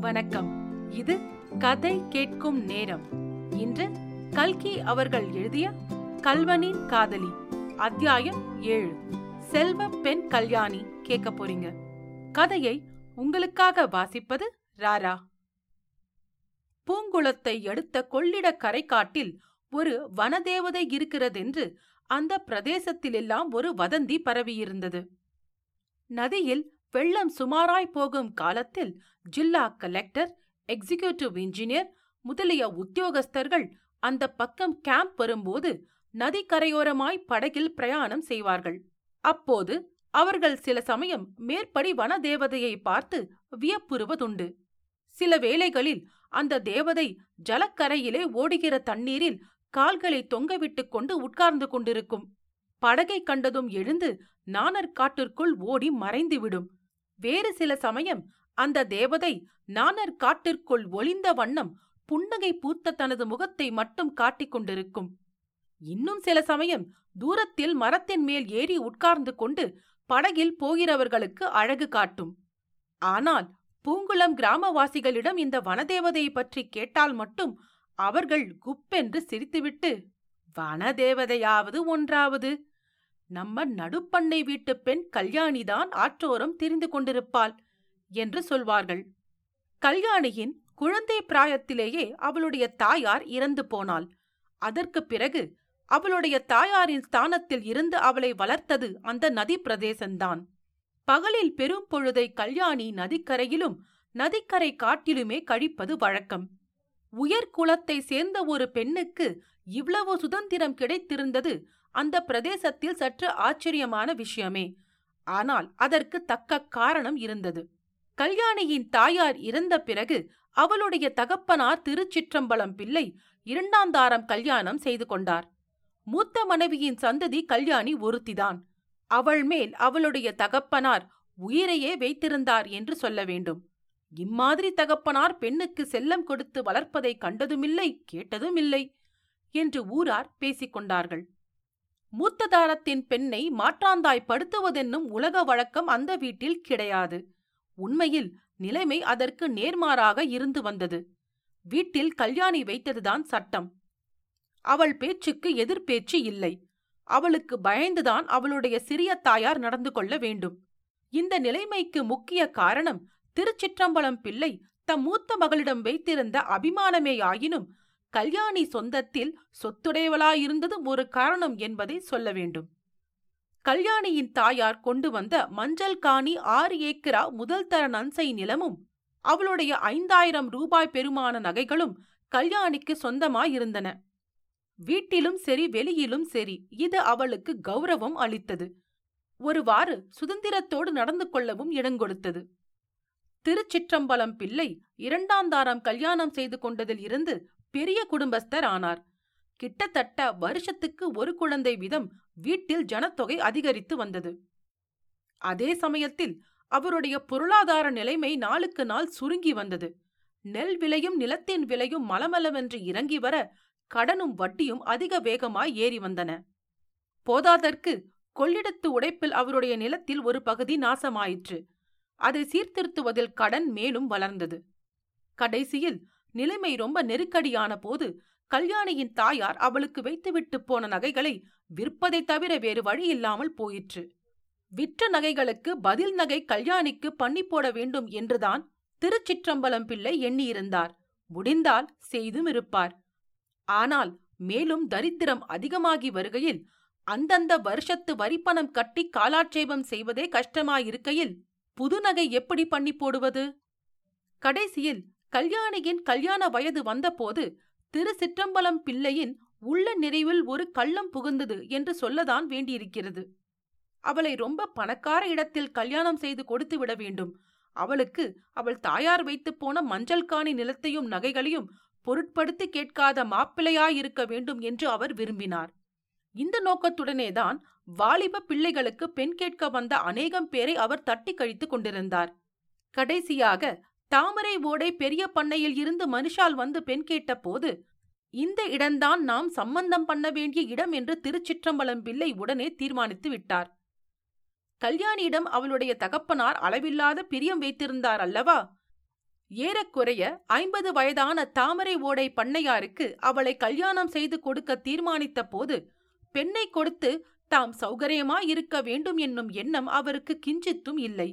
வணக்கம். இது கதை கேட்கும் நேரம். இன்று கல்கி அவர்கள் எழுதிய கல்வனின் காதலி அத்தியாயம் ஏழு. செல்வ பெண் கல்யாணி கேட்க போறீங்க. கதையை உங்களுக்காக வாசிப்பது ராரா. பூங்குளத்தை அடுத்த கொள்ளிட கரைக்காட்டில் ஒரு வனதேவதை இருக்கிறதென்று அந்த பிரதேசத்திலெல்லாம் ஒரு வதந்தி பரவியிருந்தது. நதியில் வெள்ளம் சுமாராய் போகும் காலத்தில் ஜில்லா கலெக்டர் எக்ஸிகியூட்டிவ் இன்ஜினியர் முதலிய உத்தியோகஸ்தர்கள் அந்த பக்கம் கேம்ப் வரும்போது நதிக்கரையோரமாய் படகில் பிரயாணம் செய்வார்கள். அப்போது அவர்கள் சில சமயம் மேற்படி வனதேவதையை பார்த்து வியப்புறுவதுண்டு. சில வேளைகளில் அந்த தேவதை ஜலக்கரையிலே ஓடுகிற தண்ணீரில் கால்களை தொங்கவிட்டுக் கொண்டு உட்கார்ந்து கொண்டிருக்கும். படகை கண்டதும் எழுந்து நாணற்காட்டிற்குள் ஓடி மறைந்துவிடும். வேறு சில சமயம் அந்த தேவதை நாணற்காட்டிற்குள் ஒளிந்த வண்ணம் புன்னகை பூத்த தனது முகத்தை மட்டும் காட்டிக் கொண்டிருக்கும். இன்னும் சில சமயம் தூரத்தில் மரத்தின் மேல் ஏறி உட்கார்ந்து கொண்டு படகில் போகிறவர்களுக்கு அழகு காட்டும். ஆனால் பூங்குளம் கிராமவாசிகளிடம் இந்த வனதேவதையை பற்றி கேட்டால் மட்டும் அவர்கள் குப்பென்று சிரித்துவிட்டு வனதேவதையாவது ஒன்றாவது நம்ம நடுப்பண்ணை வீட்டு பெண் கல்யாணிதான் ஆற்றோரம் திரிந்து கொண்டிருப்பாள் என்று சொல்வார்கள். கல்யாணியின் குழந்தை பிராயத்திலேயே அவளுடைய தாயார் இறந்து போனாள். அதற்குப் பிறகு அவளுடைய தாயாரின் ஸ்தானத்தில் இருந்து அவளை வளர்த்தது அந்த நதி பிரதேசந்தான். பகலில் பெரும் பொழுதை கல்யாணி நதிக்கரையிலும் நதிக்கரை காட்டிலுமே கழிப்பது வழக்கம். உயர் குலத்தை சேர்ந்த ஒரு பெண்ணுக்கு இவ்வளவு சுதந்திரம் கிடைத்திருந்தது அந்த பிரதேசத்தில் சற்று ஆச்சரியமான விஷயமே. ஆனால் அதற்கு தக்க காரணம் இருந்தது. கல்யாணியின் தாயார் இறந்த பிறகு அவளுடைய தகப்பனார் திருச்சிற்றம்பலம் பிள்ளை இரண்டாந்தாரம் கல்யாணம் செய்து கொண்டார். மூத்த மனைவியின் சந்ததி கல்யாணி ஒருத்திதான். அவள் மேல் அவளுடைய தகப்பனார் உயிரையே வைத்திருந்தார் என்று சொல்ல வேண்டும். இம்மாதிரி தகப்பனார் பெண்ணுக்கு செல்லம் கொடுத்து வளர்ப்பதை கண்டதுமில்லை கேட்டதுமில்லை என்று ஊரார் பேசிக் கொண்டார்கள். மூத்ததாரத்தின் பெண்ணை மாற்றாந்தாய் படுத்துவதென்னும் உலக வழக்கம் அந்த வீட்டில் கிடையாது. உண்மையில் நிலைமை அதற்கு நேர்மாறாக இருந்து வந்தது. வீட்டில் கல்யாணி வைத்ததுதான் சட்டம். அவள் பேச்சுக்கு எதிர்பேச்சு இல்லை. அவளுக்கு பயந்துதான் அவளுடைய சிறிய தாயார் நடந்து கொள்ள வேண்டும். இந்த நிலைமைக்கு முக்கிய காரணம் திருச்சிற்றம்பலம் பிள்ளை தம் மூத்த மகளிடம் வைத்திருந்த அபிமானமேயாயினும் கல்யாணி சொந்தத்தில் சொத்துடையவளாயிருந்ததும் ஒரு காரணம் என்பதை சொல்ல வேண்டும். கல்யாணியின் தாயார் கொண்டு வந்த மஞ்சள் காணி ஆறு ஏக்கரா முதல் தர நன்சை நிலமும் அவளுடைய ஐந்தாயிரம் ரூபாய் பெருமான நகைகளும் கல்யாணிக்கு சொந்தமாயிருந்தன. வீட்டிலும் சரி வெளியிலும் சரி இது அவளுக்கு கௌரவம் அளித்தது. ஒருவாறு சுதந்திரத்தோடு நடந்து கொள்ளவும் இடங்கொடுத்தது திருச்சிற்றம்பலம் பிள்ளை இரண்டாந்தாரம் கல்யாணம் செய்து கொண்டதில் இருந்து பெரிய குடும்பஸ்தர் ஆனார். கிட்டத்தட்ட வருஷத்துக்கு ஒரு குழந்தை வீதம் வீட்டில் ஜனத்தொகை அதிகரித்து வந்தது. அதே சமயத்தில் அவருடைய பொருளாதார நிலைமை நாளுக்கு நாள் சுருங்கி வந்தது. நெல் விலையும் நிலத்தின் விலையும் மலமளவென்று இறங்கி வர கடனும் வட்டியும் அதிக வேகமாய் ஏறி வந்தன. போதாதற்கு கொள்ளிடத்து உடைப்பில் அவருடைய நிலத்தில் ஒரு பகுதி நாசமாயிற்று. அதை சீர்திருத்துவதில் கடன் மேலும் வளர்ந்தது. கடைசியில் நிலைமை ரொம்ப நெருக்கடியான போது கல்யாணியின் தாயார் அவளுக்கு வைத்துவிட்டு போன நகைகளை விற்பதை தவிர வேறு வழி இல்லாமல் போயிற்று. விற்ற நகைகளுக்கு பதில் நகை கல்யாணிக்கு பண்ணி போட வேண்டும் என்றுதான் திருச்சிற்றம்பலம் பிள்ளை எண்ணியிருந்தார். முடிந்தால் செய்தும் இருப்பார். ஆனால் மேலும் தரித்திரம் அதிகமாகி வருகையில் அந்தந்த வருஷத்து வரிப்பணம் கட்டி காலாட்சேபம் செய்வதே கஷ்டமாயிருக்கையில் புது நகை எப்படி பண்ணி போடுவது? கடைசியில் கல்யாணியின் கல்யாண வயது வந்தபோது திரு சிற்றம்பலம் பிள்ளையின் உள்ள நிறைவில் ஒரு கள்ளம் புகுந்தது என்று சொல்லதான் வேண்டியிருக்கிறது. அவளை ரொம்ப பணக்கார இடத்தில் கல்யாணம் செய்து கொடுத்து விட வேண்டும். அவளுக்கு அவள் தாயார் வைத்துப் போன மஞ்சள் காணி நிலத்தையும் நகைகளையும் பொருட்படுத்தி கேட்காத மாப்பிள்ளையாயிருக்க வேண்டும் என்று அவர் விரும்பினார். இந்த நோக்கத்துடனேதான் வாலிப பிள்ளைகளுக்கு பெண் கேட்க வந்த அநேகம் பேரை அவர் தட்டி கழித்துக் கொண்டிருந்தார். கடைசியாக தாமரை ஓடை பெரிய பண்ணையில் இருந்து மனுஷால் வந்து பெண் கேட்டபோது இந்த இடம்தான் நாம் சம்பந்தம் பண்ண வேண்டிய இடம் என்று திருச்சிற்றம்பலம் பிள்ளை உடனே தீர்மானித்து விட்டார். கல்யாணியிடம் அவளுடைய தகப்பனார் அளவில்லாத பிரியம் வைத்திருந்தார் அல்லவா? ஏறக்குறைய ஐம்பது வயதான தாமரை ஓடை பண்ணையாருக்கு அவளை கல்யாணம் செய்து கொடுக்க தீர்மானித்த போது பெண்ணை கொடுத்து தாம் சௌகரியமாயிருக்க வேண்டும் என்னும் எண்ணம் அவருக்கு கிஞ்சித்தும் இல்லை.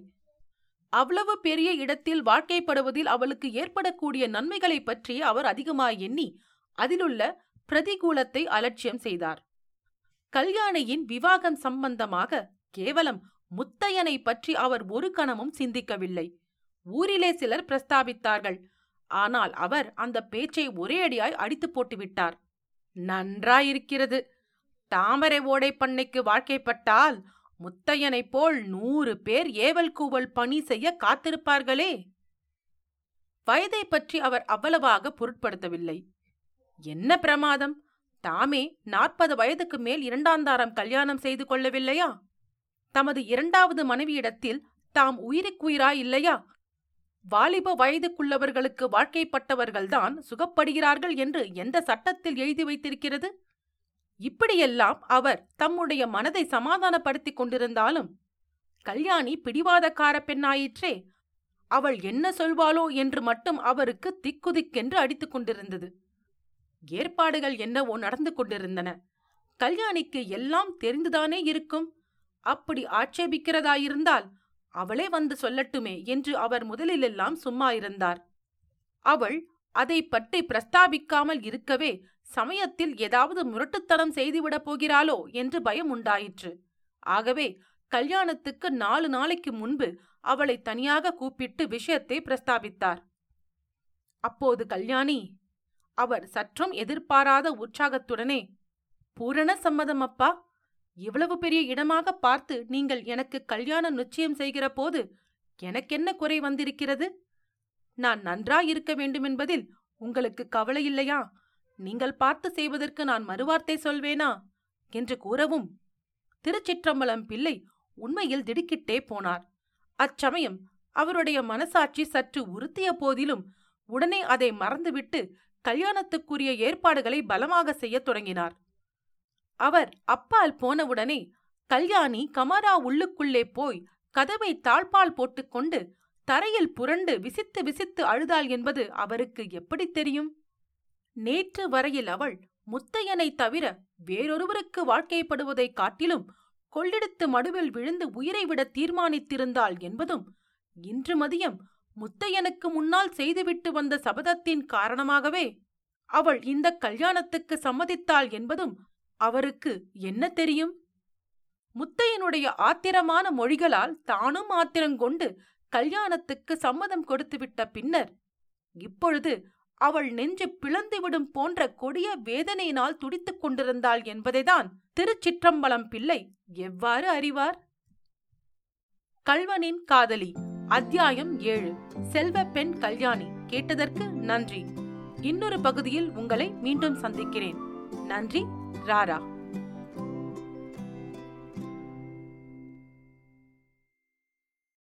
அவ்வளவு பெரிய இடத்தில் வாழ்க்கைப்படுவதில் அவளுக்கு ஏற்படக்கூடிய நன்மைகளை பற்றி அவர் அதிகமாக எண்ணி அதிலுள்ள பிரதிகூலத்தை அலட்சியம் செய்தார். கல்யாணியின் விவாகம் சம்பந்தமாக கேவலம் முத்தையனை பற்றி அவர் ஒரு கணமும் சிந்திக்கவில்லை. ஊரிலே சிலர் பிரஸ்தாபித்தார்கள். ஆனால் அவர் அந்த பேச்சை ஒரே அடியாய் அடித்து போட்டுவிட்டார். நன்றாயிருக்கிறது. தாமரை ஓடை பண்ணைக்கு வாழ்க்கைப்பட்டால் முத்தையனைப் போல் நூறு பேர் ஏவல் கூவல் பணி செய்ய காத்திருப்பார்களே. வயதை பற்றி அவர் அவ்வளவாக பொருட்படுத்தவில்லை. என்ன பிரமாதம்? தாமே நாற்பது வயதுக்கு மேல் இரண்டாந்தாரம் கல்யாணம் செய்து கொள்ளவில்லையா? தமது இரண்டாவது மனைவியிடத்தில் தாம் உயிருக்குயிரா இல்லையா? வாலிப வயதுக்குள்ளவர்களுக்கு வாழ்க்கைப்பட்டவர்கள்தான் சுகப்படுகிறார்கள் என்று எந்த சட்டத்தில் எழுதி வைத்திருக்கிறது? இப்படியெல்லாம் அவர் தம்முடைய மனதை சமாதானப்படுத்திக் கொண்டிருந்தாலும் கல்யாணி பிடிவாதக்கார பெண்ணாயிற்றே அவள் என்ன சொல்வாளோ என்று மட்டும் அவருக்கு திக்குதிக்கென்று அடித்துக் கொண்டிருந்தது. ஏற்பாடுகள் என்னவோ நடந்து கொண்டிருந்தன. கல்யாணிக்கு எல்லாம் தெரிந்துதானே இருக்கும்? அப்படி ஆட்சேபிக்கிறதாயிருந்தால் அவளே வந்து சொல்லட்டுமே என்று அவர் முதலிலெல்லாம் சும்மா இருந்தார். அவள் அதை பற்றி பிரஸ்தாபிக்காமல் இருக்கவே சமயத்தில் ஏதாவது முரட்டுத்தனம் செய்துவிடப் போகிறாளோ என்று பயம் உண்டாயிற்று. ஆகவே கல்யாணத்துக்கு நாலு நாளைக்கு முன்பு அவளை தனியாக கூப்பிட்டு விஷயத்தை பிரஸ்தாபித்தார். அப்போது கல்யாணி அவர் சற்றும் எதிர்பாராத உற்சாகத்துடனே பூரண சம்மதம் அப்பா. இவ்வளவு பெரிய இடமாக பார்த்து நீங்கள் எனக்கு கல்யாணம் நிச்சயம் செய்கிற போது எனக்கென்ன குறை வந்திருக்கிறது? நான் நன்றாயிருக்க வேண்டுமென்பதில் உங்களுக்கு கவலை இல்லையா? நீங்கள் பார்த்து செய்வதற்கு நான் மறுவார்த்தை சொல்வேனா? என்று கூறவும் திருச்சிற்றம்பலம் பிள்ளை உண்மையில் திடுக்கிட்டே போனார். அச்சமயம் அவருடைய மனசாட்சி சற்று உறுத்திய போதிலும் உடனே அதை மறந்துவிட்டு கல்யாணத்துக்குரிய ஏற்பாடுகளை பலமாக செய்யத் தொடங்கினார். அவர் அப்பால் போனவுடனே கல்யாணி கமரா உள்ளுக்குள்ளே போய் கதவை தாழ்பால் போட்டுக்கொண்டு தரையில் புரண்டு விசித்து விசித்து அழுதாள் என்பது அவருக்கு எப்படி தெரியும்? நேற்று வரையில் அவள் முத்தையனை தவிர வேறொருவருக்கு வாழ்க்கைப்படுவதைக் காட்டிலும் கொள்ளிடத்து மடுவில் விழுந்து உயிரை விட தீர்மானித்திருந்தாள் என்பதும் இன்று மதியம் முத்தையனுக்கு முன்னால் செய்துவிட்டு வந்த சபதத்தின் காரணமாகவே அவள் இந்த கல்யாணத்துக்கு சம்மதித்தாள் என்பதும் அவருக்கு என்ன தெரியும்? முத்தையனுடைய ஆத்திரமான மொழிகளால் தானும் ஆத்திரங்கொண்டு கல்யாணத்துக்கு சம்மதம் கொடுத்துவிட்ட பின்னர் இப்பொழுது அவள் நெஞ்சு பிளந்துவிடும் போன்ற கொடிய வேதனையினால் துடித்துக் கொண்டிருந்தாள் என்பதைதான் திருச்சிற்றம்பலம் பிள்ளை எவ்வாறு அறிவார்? கல்வனின் காதலி அத்தியாயம் ஏழு. செல்வ பெண் கல்யாணி. கேட்டதற்கு நன்றி. இன்னொரு பகுதியில் உங்களை மீண்டும் சந்திக்கிறேன். நன்றி ராரா.